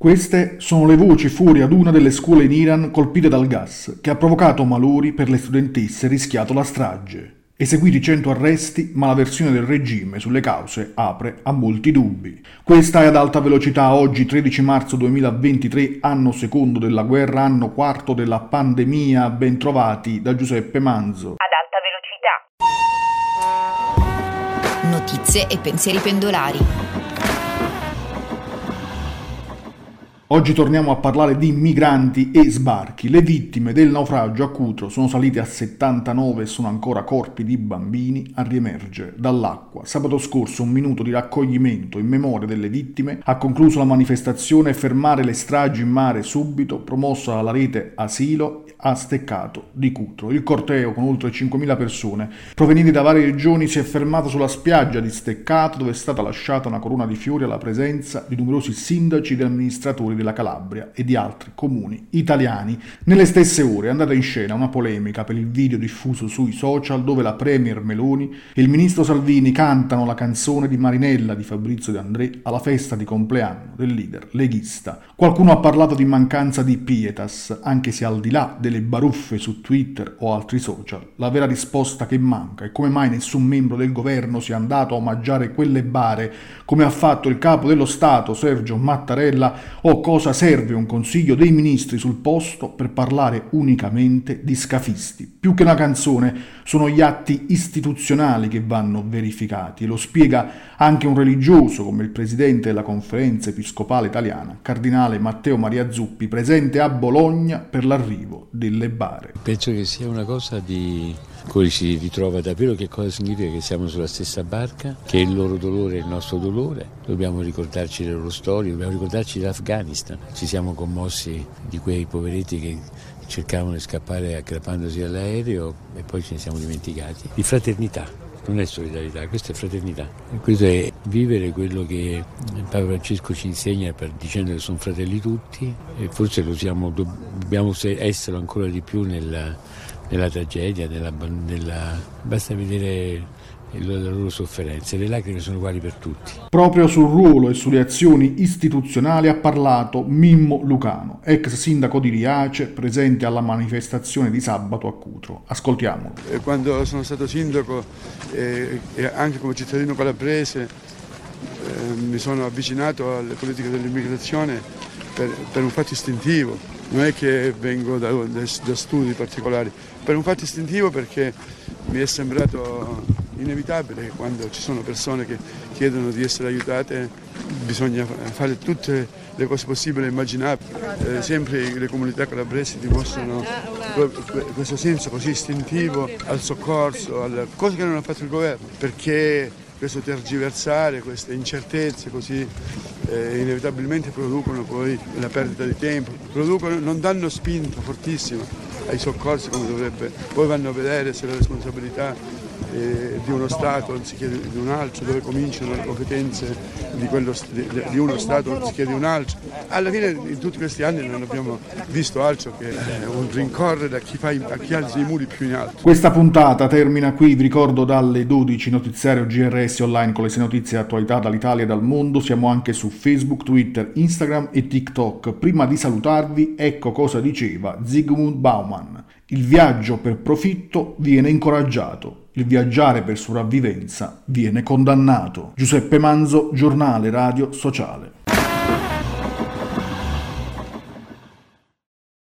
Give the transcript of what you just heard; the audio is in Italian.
Queste sono le voci fuori ad una delle scuole in Iran colpite dal gas, che ha provocato malori per le studentesse e rischiato la strage. Eseguiti 100 arresti, ma la versione del regime sulle cause apre a molti dubbi. Questa è ad alta velocità oggi 13 marzo 2023, anno secondo della guerra, anno quarto della pandemia, ben trovati da Giuseppe Manzo. Ad alta velocità. Notizie e pensieri pendolari. Oggi torniamo a parlare di migranti e sbarchi. Le vittime del naufragio a Cutro sono salite a 79 e sono ancora corpi di bambini a riemergere dall'acqua. Sabato scorso un minuto di raccoglimento in memoria delle vittime ha concluso la manifestazione Fermare le stragi in mare subito, promossa dalla rete Asilo a Steccato di Cutro. Il corteo, con oltre 5.000 persone provenienti da varie regioni, si è fermato sulla spiaggia di Steccato dove è stata lasciata una corona di fiori alla presenza di numerosi sindaci ed amministratori della Calabria e di altri comuni italiani. Nelle stesse ore è andata in scena una polemica per il video diffuso sui social dove la Premier Meloni e il ministro Salvini cantano la canzone di Marinella di Fabrizio De André alla festa di compleanno del leader leghista. Qualcuno ha parlato di mancanza di pietas, anche se al di là delle baruffe su Twitter o altri social, la vera risposta che manca è come mai nessun membro del governo sia andato a omaggiare quelle bare come ha fatto il capo dello Stato Sergio Mattarella o cosa serve un consiglio dei ministri sul posto per parlare unicamente di scafisti. Più che una canzone sono gli atti istituzionali che vanno verificati. Lo spiega anche un religioso come il presidente della conferenza episcopale italiana, cardinale Matteo Maria Zuppi, presente a Bologna per l'arrivo delle bare. Penso che sia una cosa di cui si ritrova davvero che cosa significa che siamo sulla stessa barca, che il loro dolore è il nostro dolore, dobbiamo ricordarci le loro storie, dobbiamo ricordarci dell'Afghanistan, ci siamo commossi di quei poveretti che cercavano di scappare aggrappandosi all'aereo e poi ce ne siamo dimenticati, di fraternità. Non è solidarietà, questa è fraternità. questo è vivere quello che Papa Francesco ci insegna dicendo che sono fratelli tutti e forse siamo, dobbiamo essere ancora di più nella, nella tragedia, nella, nella, basta vedere le loro sofferenze. Le lacrime sono uguali per tutti. Proprio sul ruolo e sulle azioni istituzionali ha parlato Mimmo Lucano, ex sindaco di Riace, presente alla manifestazione di sabato a Cutro. Ascoltiamolo. Quando sono stato sindaco eh, e anche come cittadino calabrese eh, mi sono avvicinato alle politiche dell'immigrazione per, per un fatto istintivo non è che vengo da, da, studi particolari, per un fatto istintivo perché mi è sembrato inevitabile che quando ci sono persone che chiedono di essere aiutate bisogna fare tutte le cose possibili e immaginabili. Eh, sempre le comunità calabresi dimostrano questo senso così istintivo al soccorso, alle cose che non ha fatto il governo, perché questo tergiversare, queste incertezze così eh, inevitabilmente producono poi la perdita di tempo, producono, non danno spinta fortissima ai soccorsi come dovrebbe, poi vanno a vedere se la responsabilità eh, di uno Stato anziché di un altro, dove cominciano le competenze di, quello, di, di, uno Stato anziché di un altro. Alla fine in tutti questi anni non abbiamo visto altro che eh, un rincorrere a chi, fa, a chi alza i muri più in alto. Questa puntata termina qui, vi ricordo dalle 12 notiziario GRS online con le 6 notizie e attualità dall'Italia e dal mondo, siamo anche su Facebook, Twitter, Instagram e TikTok. Prima di salutarvi, ecco cosa diceva Zygmunt Bauman. Il viaggio per profitto viene incoraggiato, il viaggiare per sopravvivenza viene condannato. Giuseppe Manzo, giornale radio sociale.